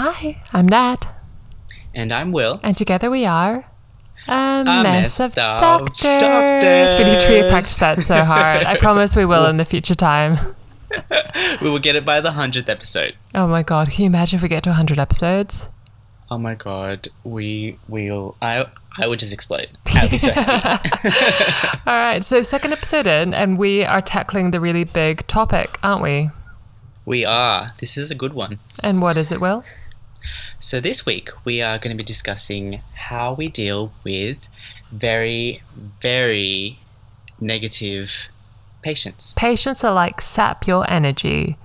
Hi, I'm Nat, And I'm Will. and together we are a, mess, of doctors. We need to practice that so hard. I promise we will in the future time. We will get it by the hundredth episode. Oh my god, can you imagine if we get to 100 episodes? Oh my god, we will. I I would just explode. I'd be so happy. All right, so second episode in, and we are tackling the really big topic, aren't we? we are. This is a good one. And what is it, Will? So this week we are going to be discussing how we deal with very very negative patients. Patients are like sap your energy.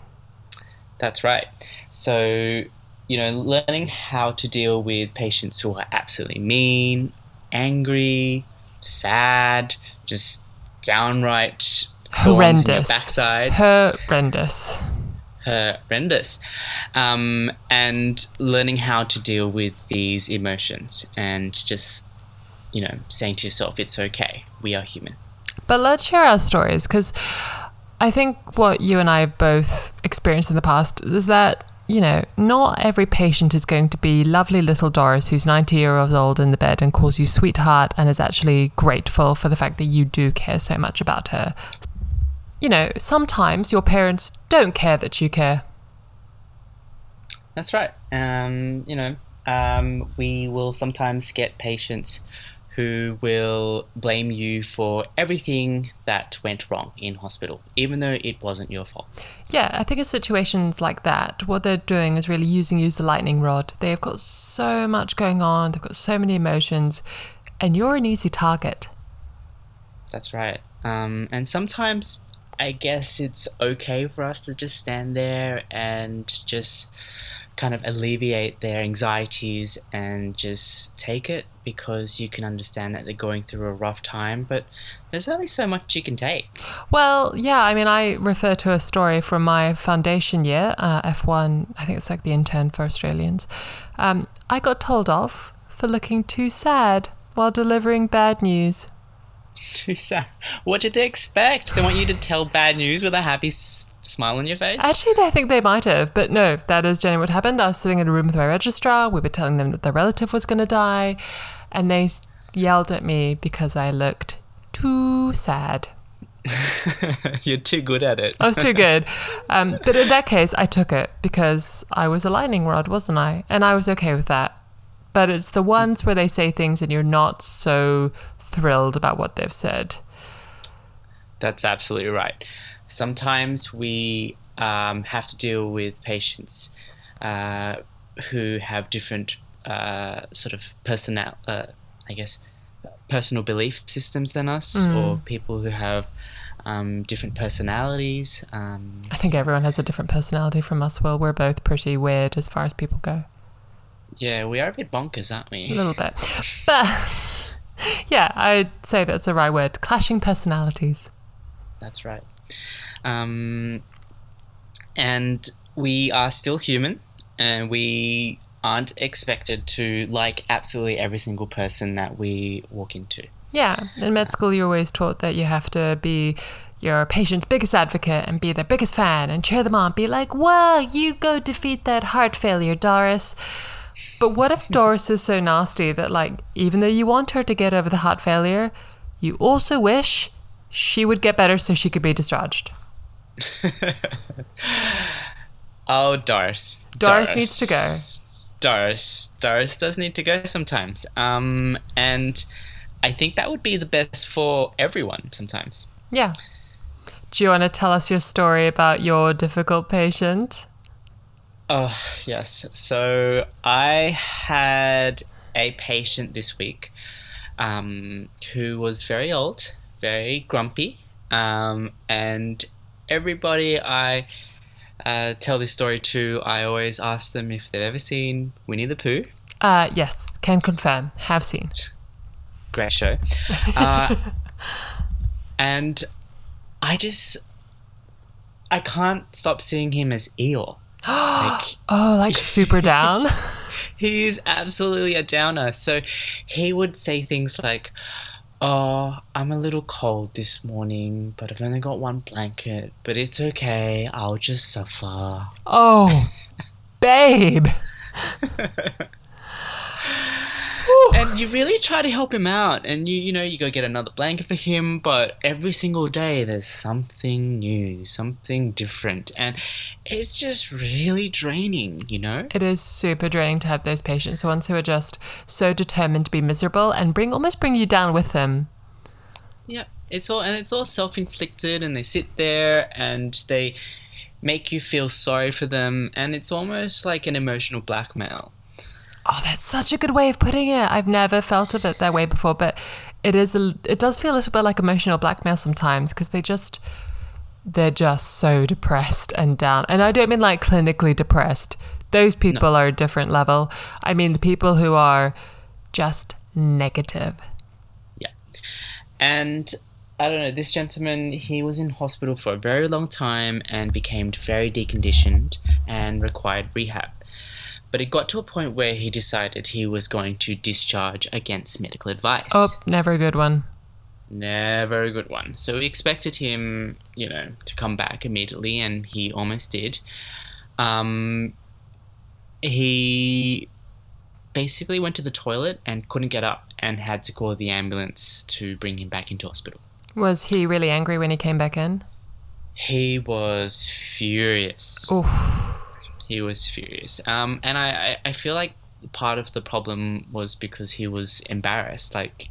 That's right. So, you know, learning how to deal with patients who are absolutely mean, angry, sad, just downright thorns in your Horrendous. backside, Horrendous. Horrendous, um, and learning how to deal with these emotions and just, you know, saying to yourself, "It's okay. We are human." But let's share our stories because I think what you and I have both experienced in the past is that, you know, not every patient is going to be lovely little Doris who's 90 years old in the bed and calls you sweetheart and is actually grateful for the fact that you do care so much about her. You know, sometimes your parents don't care that you care. That's right. Um, you know, um, we will sometimes get patients who will blame you for everything that went wrong in hospital, even though it wasn't your fault. Yeah, I think in situations like that, what they're doing is really using you as a lightning rod. They've got so much going on, they've got so many emotions, and you're an easy target. That's right. Um, and sometimes I guess it's okay for us to just stand there and just kind of alleviate their anxieties and just take it because you can understand that they're going through a rough time, but there's only so much you can take. Well, yeah, I mean, I refer to a story from my foundation year, uh, F1, I think it's like the intern for Australians. Um, I got told off for looking too sad while delivering bad news. Too sad. What did they expect? They want you to tell bad news with a happy s- smile on your face? Actually, I think they might have, but no, that is genuinely what happened. I was sitting in a room with my registrar. We were telling them that their relative was going to die, and they yelled at me because I looked too sad. You're too good at it. I was too good. Um, but in that case, I took it because I was a lightning rod, wasn't I? And I was okay with that. But it's the ones where they say things and you're not so thrilled about what they've said. That's absolutely right. Sometimes we um, have to deal with patients uh, who have different uh, sort of personal, uh, I guess, personal belief systems than us, or people who have um, different personalities. Um, I think everyone has a different personality from us. Well, we're both pretty weird as far as people go. yeah, we are a bit bonkers, aren't we? A little bit. But yeah, I'd say that's the right word. Clashing personalities. That's right. Um, and we are still human, and we aren't expected to like absolutely every single person that we walk into. Yeah, in med school, you're always taught that you have to be your patient's biggest advocate and be their biggest fan and cheer them on. Be like, "Whoa, you go defeat that heart failure, Doris." But what if Doris is so nasty that, like, even though you want her to get over the heart failure, you also wish she would get better so she could be discharged? Oh, Doris. Doris needs to go. Doris. Doris does need to go sometimes. Um, and I think that would be the best for everyone sometimes. Yeah. Do you want to tell us your story about your difficult patient? Oh, yes. So I had a patient this week um, who was very old, very grumpy, um, and everybody I uh, tell this story to, I always ask them if they've ever seen Winnie the Pooh. Uh, yes, can confirm. Have seen. Great show. Uh, and I just, I can't stop seeing him as Eeyore. Like, Oh, like super down. He's absolutely a downer. So he would say things like, Oh, I'm a little cold this morning, but I've only got one blanket. But it's okay. I'll just suffer. Oh, babe. And you really try to help him out and you you know you go get another blanket for him but every single day there's something new something different and it's just really draining you know? It is super draining to have those patients, the ones who are just so determined to be miserable and bring almost bring you down with them. yeah it's all and it's all self-inflicted and they sit there and they make you feel sorry for them and it's almost like an emotional blackmail Oh, that's such a good way of putting it. I've never felt of it that way before, but it is a, it does feel a little bit like emotional blackmail sometimes because they just they're just so depressed and down. And I don't mean like clinically depressed. Those people are a different level. I mean the people who are just negative. Yeah. And I don't know, this gentleman, he was in hospital for a very long time and became very deconditioned and required rehab. But it got to a point where he decided he was going to discharge against medical advice. Oh, never a good one. Never a good one. So we expected him, you know, to come back immediately, and he almost did. Um, he basically went to the toilet and couldn't get up and had to call the ambulance to bring him back into hospital. Was he really angry when he came back in? He was furious. Oof. He was furious. Um, and I, I, feel like part of the problem was because he was embarrassed. Like,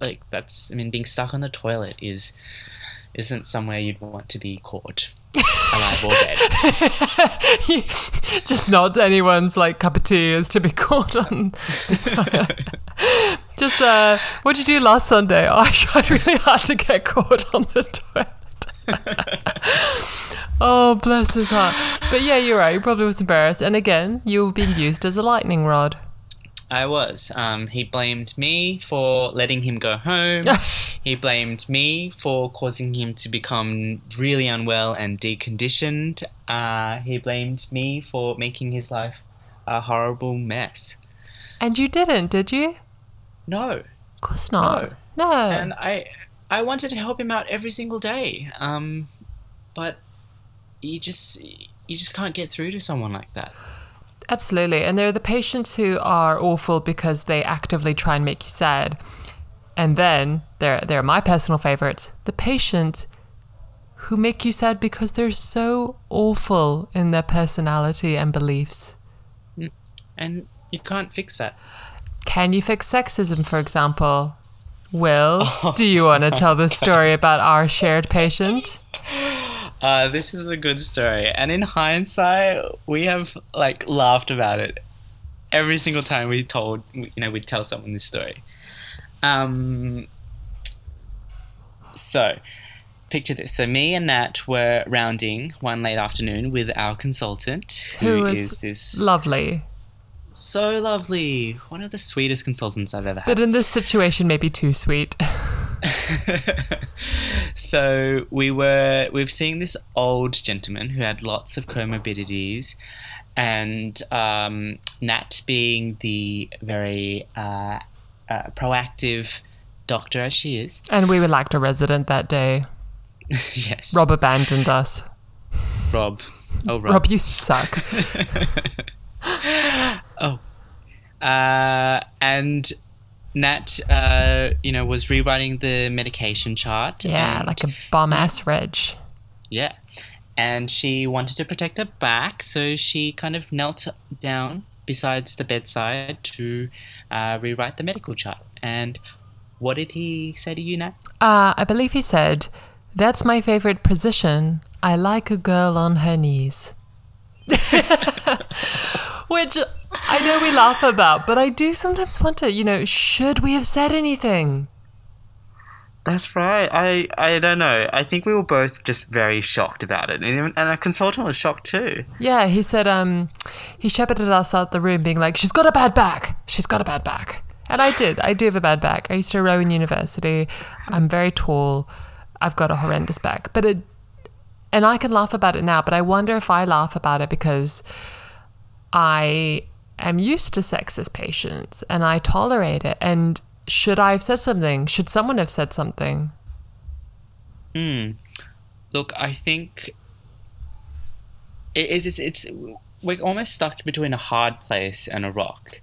like that's. I mean, being stuck on the toilet is isn't somewhere you'd want to be caught alive or dead. just not anyone's like cup of tea is to be caught on. The toilet. Just uh, what did you do last Sunday? Oh, I tried really hard to get caught on the toilet. Oh, bless his heart. But yeah, you're right. He probably was embarrassed. And again, you were being used as a lightning rod. I was. Um, he blamed me for letting him go home. he blamed me for causing him to become really unwell and deconditioned. Uh, he blamed me for making his life a horrible mess. And you didn't, did you? No. Of course not. No. And I, I wanted to help him out every single day. Um, but you just, you just can't get through to someone like that. Absolutely. And there are the patients who are awful because they actively try and make you sad. And then there, there are my personal favorites the patients who make you sad because they're so awful in their personality and beliefs. Mm. And you can't fix that. Can you fix sexism, for example? Will, oh do you want to tell the story about our shared patient? Uh, this is a good story, and in hindsight, we have like laughed about it every single time we told you know we'd tell someone this story. Um, so, picture this: so me and Nat were rounding one late afternoon with our consultant, Who who is is this Lovely. so lovely, one of the sweetest consultants I've ever had. But in this situation, maybe too sweet. so we were we've seen this old gentleman who had lots of comorbidities and um, nat being the very uh, uh, proactive doctor as she is and we were like a resident that day. yes Rob abandoned us. rob oh rob, Rob, you suck. oh uh, and nat uh, you know was rewriting the medication chart Yeah, like a bomb ass reg. Yeah. And she wanted to protect her back, so she kind of knelt down besides the bedside to uh, rewrite the medical chart. And what did he say to you, Nat? Uh, I believe he said, That's my favorite position. I like a girl on her knees. Which I know we laugh about, but I do sometimes wonder, you know, should we have said anything? That's right. I, I don't know. I think we were both just very shocked about it. And, and our consultant was shocked too. Yeah, he said, um, he shepherded us out the room being like, she's got a bad back. She's got a bad back. And I did. I do have a bad back. I used to row in university. I'm very tall. I've got a horrendous back. But it, and I can laugh about it now, but I wonder if I laugh about it because I am used to sexist patients and I tolerate it. And should I have said something? Should someone have said something? Hmm. Look, I think it, it's it's we're almost stuck between a hard place and a rock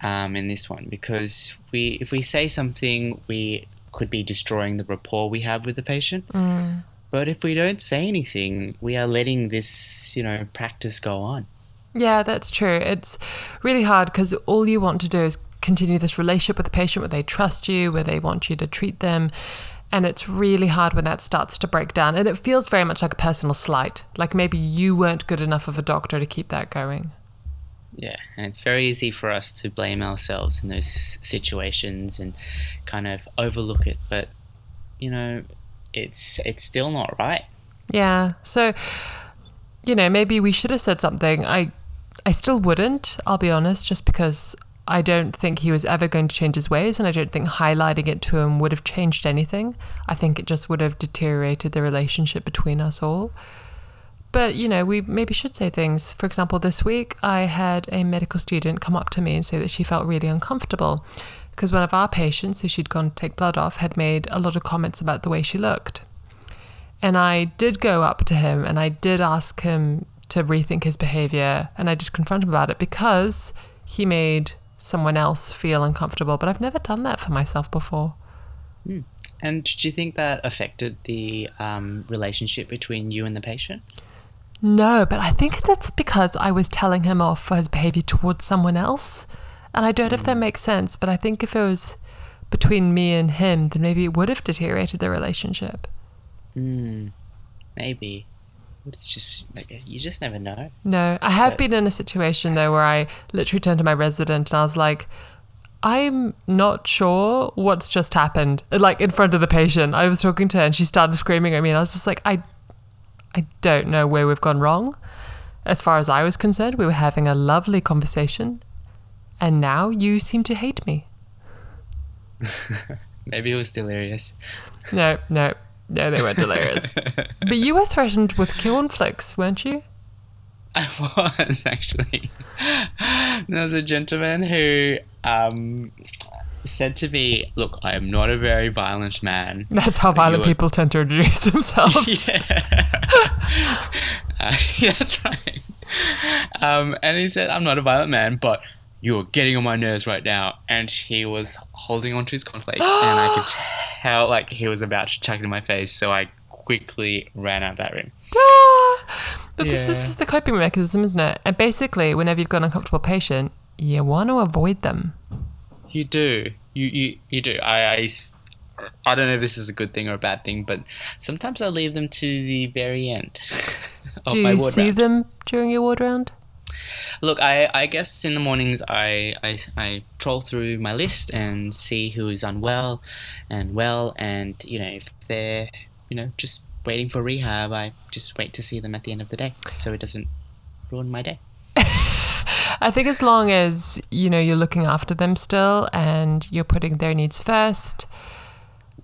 um, in this one because we if we say something we could be destroying the rapport we have with the patient. Mm. But if we don't say anything, we are letting this, you know, practice go on. Yeah, that's true. It's really hard because all you want to do is continue this relationship with the patient where they trust you, where they want you to treat them. And it's really hard when that starts to break down. And it feels very much like a personal slight. Like maybe you weren't good enough of a doctor to keep that going. Yeah, and it's very easy for us to blame ourselves in those situations and kind of overlook it. But, you know, it's it's still not right. Yeah. So, you know, maybe we should have said something. I I still wouldn't, I'll be honest, just because I don't think he was ever going to change his ways, and I don't think highlighting it to him would have changed anything. I think it just would have deteriorated the relationship between us all. But, you know, we maybe should say things. For example, this week I had a medical student come up to me and say that she felt really uncomfortable because one of our patients, who she'd gone to take blood off, had made a lot of comments about the way she looked. And I did go up to him and I did ask him to rethink his behavior and I just confront him about it because he made someone else feel uncomfortable. But I've never done that for myself before. Mm. And do you think that affected the um, relationship between you and the patient? No, but I think that's because I was telling him off for his behavior towards someone else. And I don't know if that makes sense, but I think if it was between me and him, then maybe it would have deteriorated the relationship. Hmm, maybe. It's just, like, you just never know. No, I have But- been in a situation though where I literally turned to my resident and I was like, I'm not sure what's just happened. Like in front of the patient, I was talking to her and she started screaming at me, and I was just like, I, I don't know where we've gone wrong. As far as I was concerned, we were having a lovely conversation, and now you seem to hate me. Maybe it was delirious. No, no, no, they weren't delirious. but you were threatened with cornflakes, weren't you? I was actually. There was a gentleman who um, said to me, "Look, I am not a very violent man." That's how violent were- people tend to introduce themselves. Yeah. uh, yeah, that's right. Um, and he said, "I'm not a violent man, but you're getting on my nerves right now." And he was holding onto his cornflakes, and I could tell like he was about to chuck it in my face. So I quickly ran out of that room. Ah! But this, this is the coping mechanism, isn't it? And basically, whenever you've got an uncomfortable patient, you want to avoid them. You do. You you, you do. I, I I don't know if this is a good thing or a bad thing, but sometimes I leave them to the very end. of Do you see round. them during your ward round? Look, I, I guess in the mornings I, I, I troll through my list and see who is unwell and well, and you know if they're you know just waiting for rehab, I just wait to see them at the end of the day, so it doesn't ruin my day. I think as long as you know you're looking after them still and you're putting their needs first,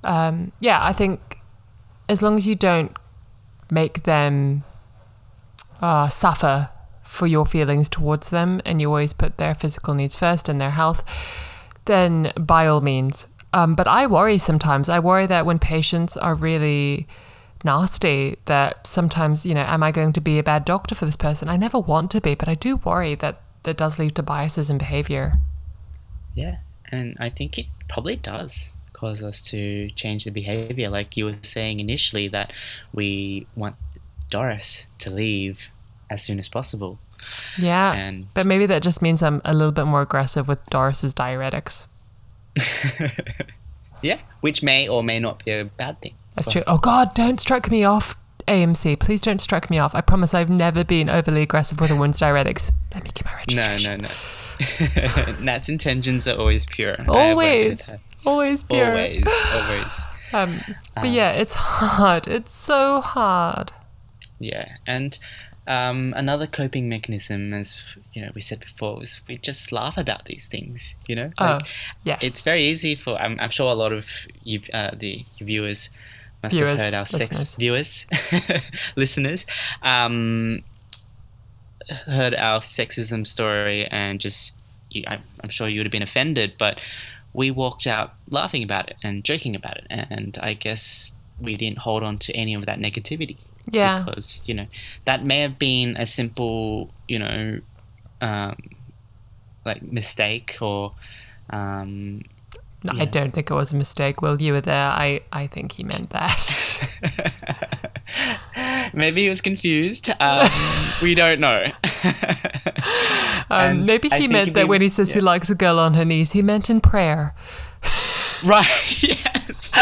um, yeah, I think as long as you don't make them uh, suffer for your feelings towards them and you always put their physical needs first and their health, then by all means. Um, but I worry sometimes. I worry that when patients are really nasty, that sometimes, you know, am I going to be a bad doctor for this person? I never want to be, but I do worry that that does lead to biases in behavior. Yeah, and I think it probably does cause us to change the behavior, like you were saying initially that we want Doris to leave as soon as possible, Yeah. and but maybe that just means I'm a little bit more aggressive with Doris's diuretics. yeah, which may or may not be a bad thing. That's true. Oh God, don't strike me off, AMC. Please don't strike me off. I promise I've never been overly aggressive with a woman's diuretics. Let me get my registration. no, no. No. Nat's intentions are always pure. I have worked with Always. Always pure. Always, always. Um, but Um, yeah, it's hard. It's so hard. Yeah, and um, another coping mechanism, as you know, we said before, is we just laugh about these things. You know, Oh, yes. it's very easy for. I'm, I'm sure a lot of you, uh, the viewers, must Viewers, have heard our listeners. sex viewers, listeners, um, heard our sexism story, and just you, I, I'm sure you would have been offended, but we walked out laughing about it and joking about it, and I guess we didn't hold on to any of that negativity. Yeah. Because, you know, that may have been a simple, you know, um, like mistake or. Um, No, Yeah. I don't think it was a mistake. Will you were there? I I think he meant that. maybe he was confused. Um, we don't know. Um, maybe he meant that when he says he likes a girl on her knees, he meant in prayer. right, yes.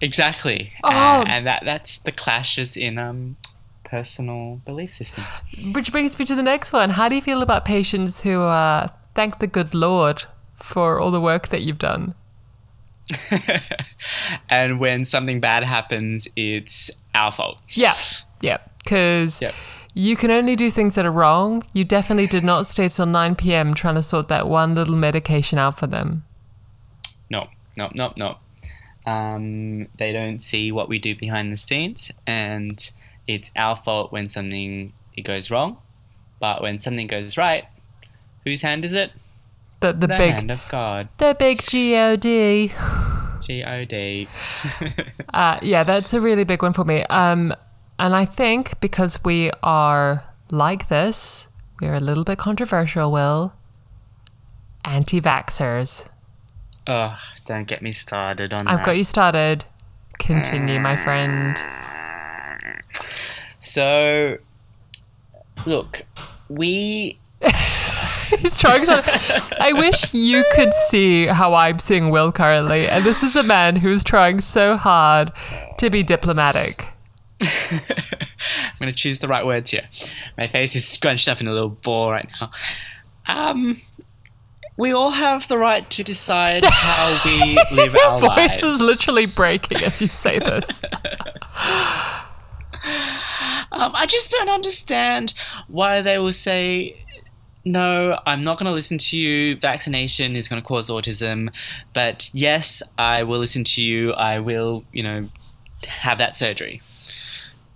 Exactly. Oh. Uh, and that that's the clashes in um, personal belief systems. Which brings me to the next one. How do you feel about patients who uh, thank the good Lord for all the work that you've done? and when something bad happens, it's our fault. Yeah, yeah, because Yep. you can only do things that are wrong. You definitely did not stay till 9 p.m. trying to sort that one little medication out for them. No, no, no, no. Um, they don't see what we do behind the scenes, and it's our fault when something it goes wrong. But when something goes right, whose hand is it? The, the the big, hand of God. the big G-O-D. G O D. Uh, yeah, that's a really big one for me. Um, and I think because we are like this, we're a little bit controversial, Will. Anti vaxxers. Oh, don't get me started on I've that. got you started. Continue, my friend. So, look, we He's trying so I wish you could see how I'm seeing Will currently. And this is a man who's trying so hard to be diplomatic. I'm going to choose the right words here. My face is scrunched up in a little ball right now. Um, we all have the right to decide how we live our Your lives. voice is literally breaking as you say this. Um, I just don't understand why they will say, no, I'm not going to listen to you. Vaccination is going to cause autism. But yes, I will listen to you. I will, you know, have that surgery.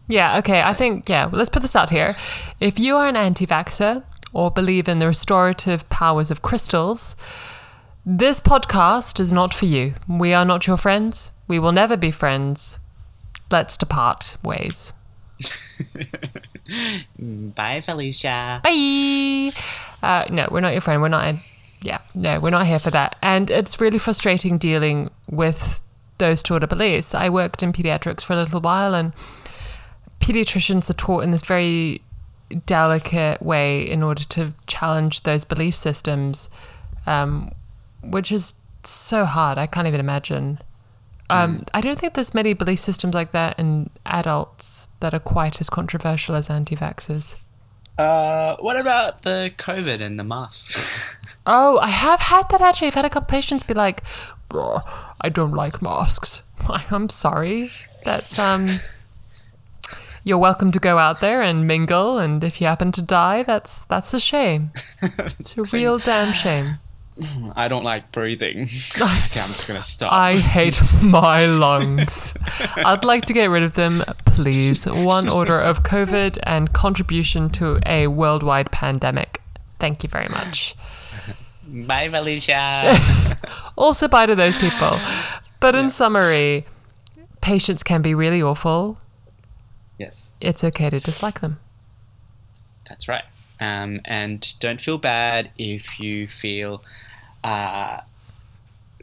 Yeah, okay. I think, yeah, let's put this out here. If you are an anti vaxxer or believe in the restorative powers of crystals, this podcast is not for you. We are not your friends. We will never be friends. Let's depart ways. Bye, Felicia. Bye. Uh, no, we're not your friend. We're not. Yeah, no, we're not here for that. And it's really frustrating dealing with those sort of beliefs. I worked in pediatrics for a little while, and pediatricians are taught in this very delicate way in order to challenge those belief systems, um, which is so hard. I can't even imagine. Um, I don't think there's many belief systems like that in adults that are quite as controversial as anti-vaxxers. Uh, what about the COVID and the masks? Oh, I have had that actually. I've had a couple patients be like, "Bruh, I don't like masks. I'm sorry. That's um you're welcome to go out there and mingle and if you happen to die, that's that's a shame. It's a real damn shame. I don't like breathing. okay, I'm just gonna stop. I hate my lungs. I'd like to get rid of them, please. One order of COVID and contribution to a worldwide pandemic. Thank you very much. Bye, Felicia. Also, bye to those people. But in summary, patients can be really awful. Yes, It's okay to dislike them. that's right. Um, and don't feel bad if you feel uh,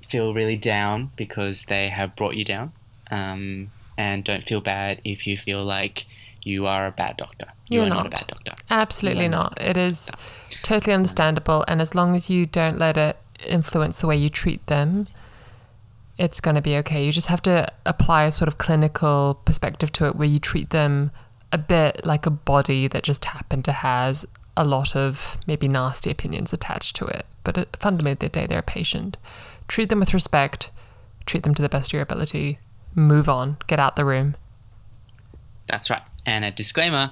feel really down because they have brought you down. Um, and don't feel bad if you feel like you are a bad doctor. You You're are not. a bad doctor. Absolutely not. It is totally understandable. And as long as you don't let it influence the way you treat them, it's going to be okay. You just have to apply a sort of clinical perspective to it where you treat them a bit like a body that just happened to has a lot of maybe nasty opinions attached to it. But at fundamentally, the day, they're a patient. Treat them with respect, treat them to the best of your ability, move on, get out the room. That's right. And a disclaimer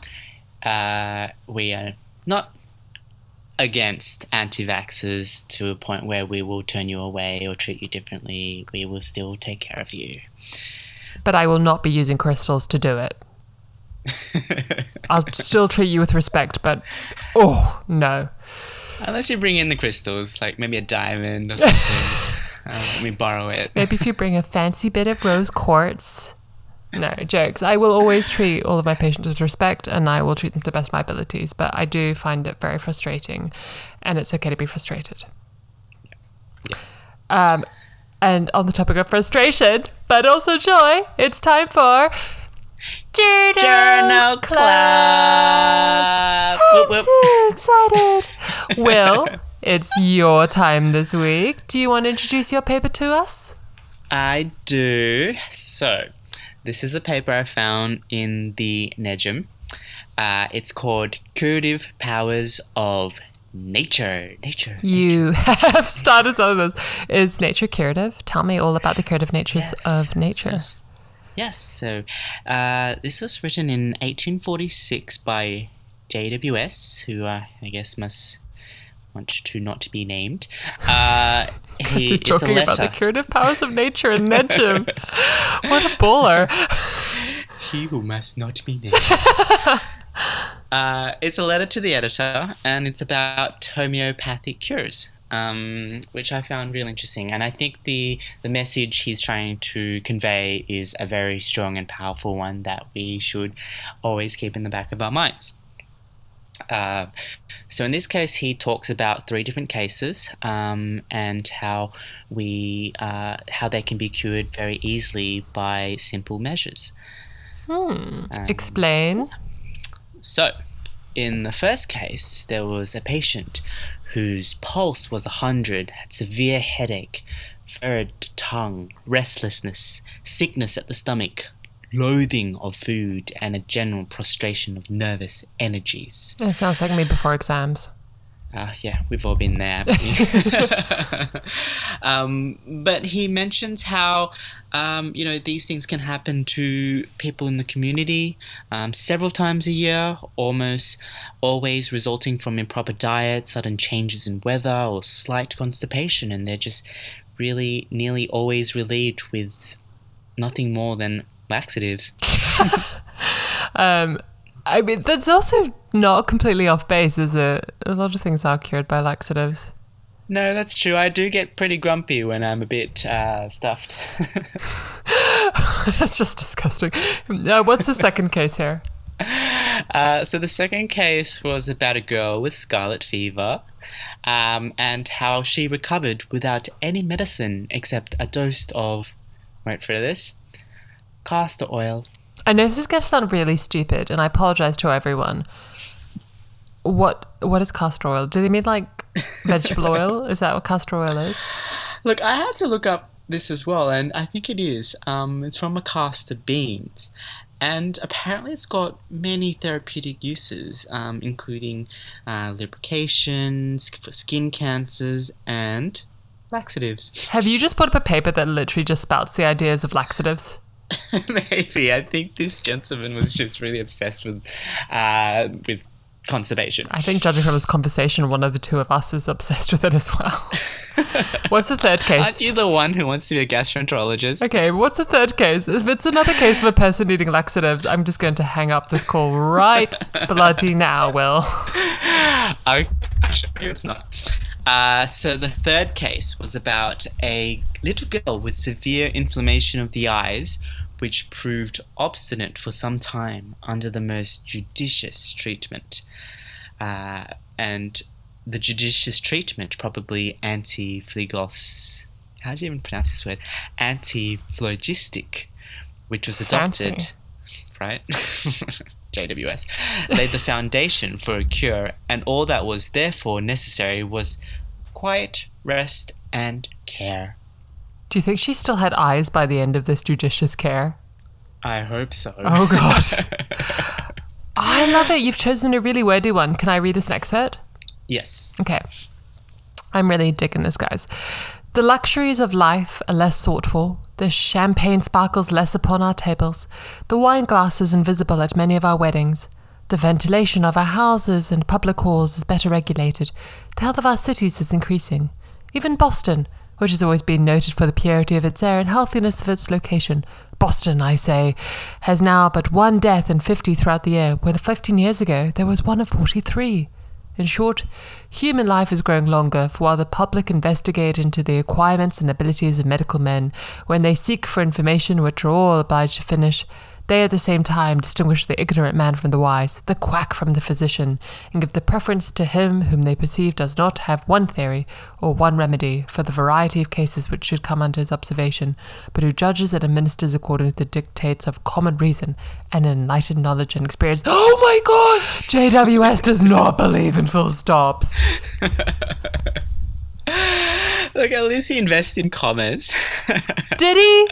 uh, we are not against anti vaxxers to a point where we will turn you away or treat you differently. We will still take care of you. But I will not be using crystals to do it. I'll still treat you with respect, but oh no. Unless you bring in the crystals, like maybe a diamond or something. Uh, let me borrow it. Maybe if you bring a fancy bit of rose quartz. No, jokes. I will always treat all of my patients with respect and I will treat them to the best of my abilities, but I do find it very frustrating and it's okay to be frustrated. Um, and on the topic of frustration, but also joy, it's time for Journal, Journal Club. Club. I'm Whoop, whoop. so excited. Will, it's your time this week. Do you want to introduce your paper to us? I do. So, this is a paper I found in the Nejum. Uh, it's called Curative Powers of Nature. Nature. You have started some of this. Is nature curative? Tell me all about the curative natures Yes. of nature. Yes. Yes. So, uh, this was written in 1846 by JWS, who uh, I guess must want to not be named. Uh, he, He's talking about the curative powers of nature and Nejum. what a baller. He who must not be named. uh, it's a letter to the editor, and it's about homeopathic cures, um, which I found really interesting. And I think the the message he's trying to convey is a very strong and powerful one that we should always keep in the back of our minds. Uh, so in this case, he talks about three different cases um, and how we uh, how they can be cured very easily by simple measures. Explain. So, in the first case, there was a patient whose pulse was 100, had severe headache, furred tongue, restlessness, sickness at the stomach, loathing of food, and a general prostration of nervous energies. It sounds like me before exams. Uh, yeah, we've all been there. um, but he mentions how um, you know these things can happen to people in the community um, several times a year, almost always resulting from improper diet, sudden changes in weather, or slight constipation, and they're just really nearly always relieved with nothing more than laxatives. Um, I mean, that's also not completely off base, is it? A lot of things are cured by laxatives. No, that's true. I do get pretty grumpy when I'm a bit uh, stuffed. that's just disgusting. Uh, what's the second case here? Uh, so the second case was about a girl with scarlet fever, um, and how she recovered without any medicine except a dose of, wait for this, castor oil. I know this is going to sound really stupid, and I apologize to everyone. What what is castor oil? Do they mean like vegetable oil? Is that what castor oil is? Look, I had to look up this as well, and I think it is. Um, it's from a castor beans, and apparently it's got many therapeutic uses, um, including uh, lubrication, for skin cancers, and laxatives. Have you just put up a paper that literally just spouts the ideas of laxatives? Maybe I think this gentleman was just really obsessed with uh, with conservation. I think, judging from this conversation, one of the two of us is obsessed with it as well. what's the third case? Aren't you the one who wants to be a gastroenterologist? Okay, what's the third case? If it's another case of a person needing laxatives, I'm just going to hang up this call right bloody now, Will. I actually, it's not. Uh, so the third case was about a little girl with severe inflammation of the eyes, which proved obstinate for some time under the most judicious treatment. Uh, and the judicious treatment, probably anti-phlegos. How do you even pronounce this word? Anti-phlogistic, which was Fancy. adopted right? JWS laid the foundation for a cure, and all that was therefore necessary was quiet, rest, and care. Do you think she still had eyes by the end of this judicious care? I hope so. Oh, God. I love it. You've chosen a really wordy one. Can I read us an excerpt? yes. Okay. I'm really digging this, guys. The luxuries of life are less sought for. The champagne sparkles less upon our tables. The wine glass is invisible at many of our weddings. The ventilation of our houses and public halls is better regulated. The health of our cities is increasing. Even Boston, which has always been noted for the purity of its air and healthiness of its location, Boston, I say, has now but one death in 50 throughout the year, when 15 years ago there was one of 43. In short, human life is growing longer, for while the public investigate into the acquirements and abilities of medical men, when they seek for information which are all obliged to finish, they at the same time distinguish the ignorant man from the wise, the quack from the physician, and give the preference to him whom they perceive does not have one theory or one remedy for the variety of cases which should come under his observation, but who judges and administers according to the dictates of common reason and enlightened knowledge and experience. Oh my god! JWS does not believe in full stops. Look, at least he invests in commas. Did he?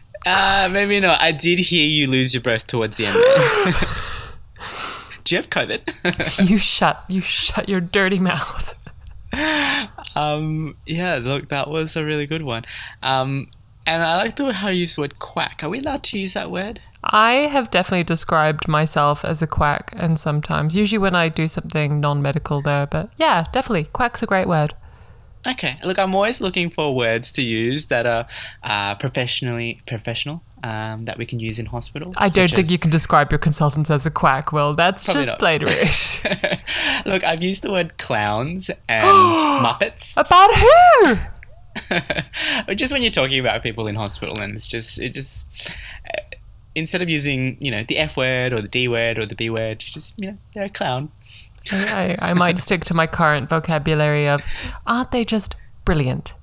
Uh, maybe not. I did hear you lose your breath towards the end. Do you have COVID? you shut. You shut your dirty mouth. Um, yeah, look, that was a really good one. Um, and I like the way how you use the word quack. Are we allowed to use that word? I have definitely described myself as a quack, and sometimes, usually when I do something non medical, there, but yeah, definitely. Quack's a great word. Okay. Look, I'm always looking for words to use that are uh, professionally professional um, that we can use in hospital. I don't think as- you can describe your consultants as a quack. Well, that's just rude. Look, I've used the word clowns and muppets. About who? just when you're talking about people in hospital, and it's just it just uh, instead of using you know the F word or the D word or the B word, you just you know they're a clown. I, I might stick to my current vocabulary of, aren't they just brilliant?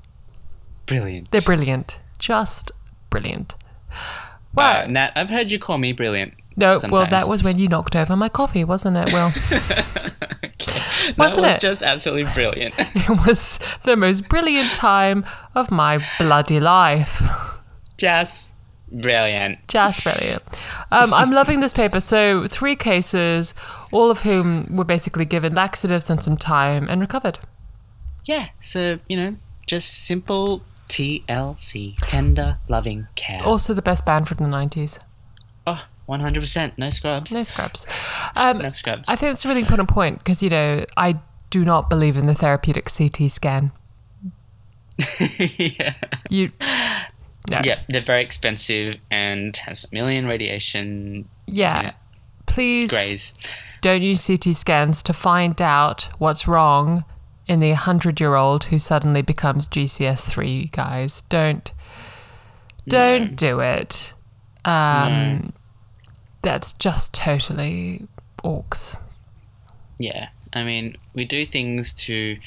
Brilliant. They're brilliant. Just brilliant. Uh, Well, Nat, I've heard you call me brilliant. no, well, that was when you knocked over my coffee, wasn't it? Well, That wasn't was it? just absolutely brilliant. it was the most brilliant time of my bloody life. just brilliant. Just brilliant. Um, I'm loving this paper. So, three cases, all of whom were basically given laxatives and some time and recovered. Yeah. So you know, just simple TLC, tender, loving care. Also, the best band from the 90s. Oh, 100%. No scrubs. No scrubs. Um, No scrubs. I think that's a really important point because, you know, I do not believe in the therapeutic CT scan. yeah. You. No. Yeah, they're very expensive and has a million radiation Yeah. Yeah. Please grays. don't use CT scans to find out what's wrong in the 100 year old who suddenly becomes GCS3, guys. Don't. Don't do it. Um, That's just totally orcs. Yeah, I mean, we do things to,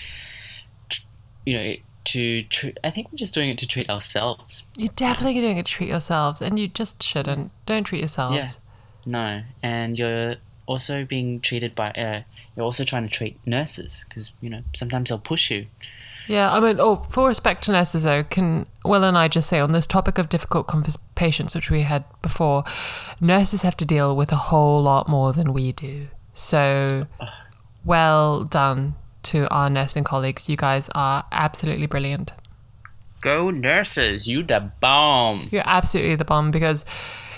you know, to. treat. I think we're just doing it to treat ourselves. You're definitely doing it to treat yourselves, and you just shouldn't. Don't treat yourselves. Yeah. No, and you're also being treated by. Uh, you're also trying to treat nurses because you know sometimes they'll push you. Yeah, I mean, oh, for respect to nurses, though, can Will and I just say on this topic of difficult conf- patients, which we had before, nurses have to deal with a whole lot more than we do. So, well done to our nursing colleagues. You guys are absolutely brilliant. Go nurses, you the bomb. You're absolutely the bomb because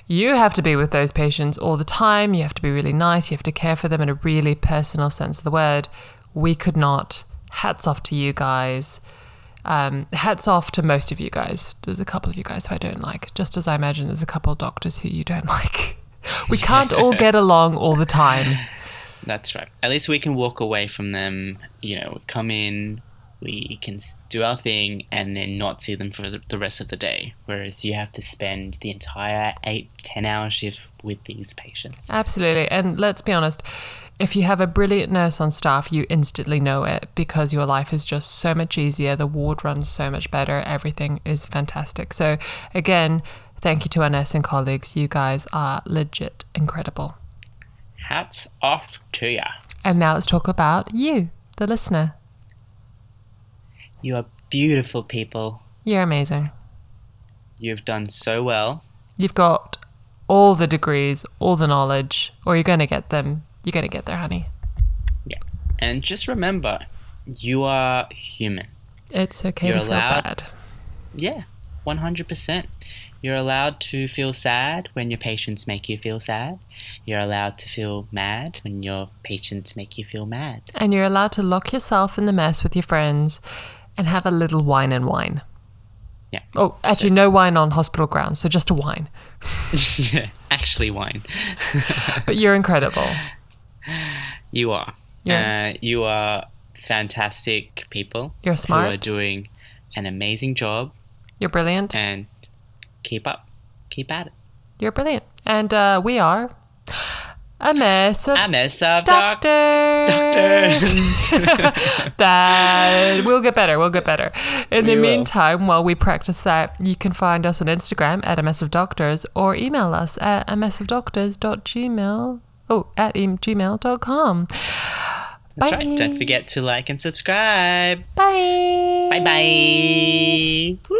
you have to be with those patients all the time. You have to be really nice. You have to care for them in a really personal sense of the word. We could not. Hats off to you guys. Um, hats off to most of you guys. There's a couple of you guys who I don't like, just as I imagine there's a couple of doctors who you don't like. We can't all get along all the time. That's right. At least we can walk away from them. You know, come in, we can do our thing, and then not see them for the, rest of the day. Whereas you have to spend the entire eight, ten hour shift with these patients. Absolutely. And let's be honest, if you have a brilliant nurse on staff, you instantly know it because your life is just so much easier. The ward runs so much better. Everything is fantastic. So, again, thank you to our nursing colleagues. You guys are legit incredible. Hats off to ya. And now let's talk about you, the listener. You are beautiful people. You're amazing. You've done so well. You've got all the degrees, all the knowledge, or you're going to get them. You're going to get there, honey. Yeah. And just remember, you are human. It's okay You're to feel allowed- bad. Yeah, 100%. You're allowed to feel sad when your patients make you feel sad. You're allowed to feel mad when your patients make you feel mad. And you're allowed to lock yourself in the mess with your friends and have a little wine and wine. Yeah. Oh, actually, no wine on hospital grounds, so just a wine. yeah, Actually, wine. But you're incredible. You are. Yeah. Uh, you are fantastic people. You're smart. You are doing an amazing job, You're brilliant. and keep up, keep at it. You're brilliant. And uh, we are a mess of a mess doc- doctors. doctors. that we'll get better. We'll get better. In the We will. meantime, while we practice that, you can find us on Instagram at a mess of doctors or email us at a mess of doctors.gmail. Oh, at gmail.com. That's Bye. right. Don't forget to like and subscribe. Bye. Bye bye.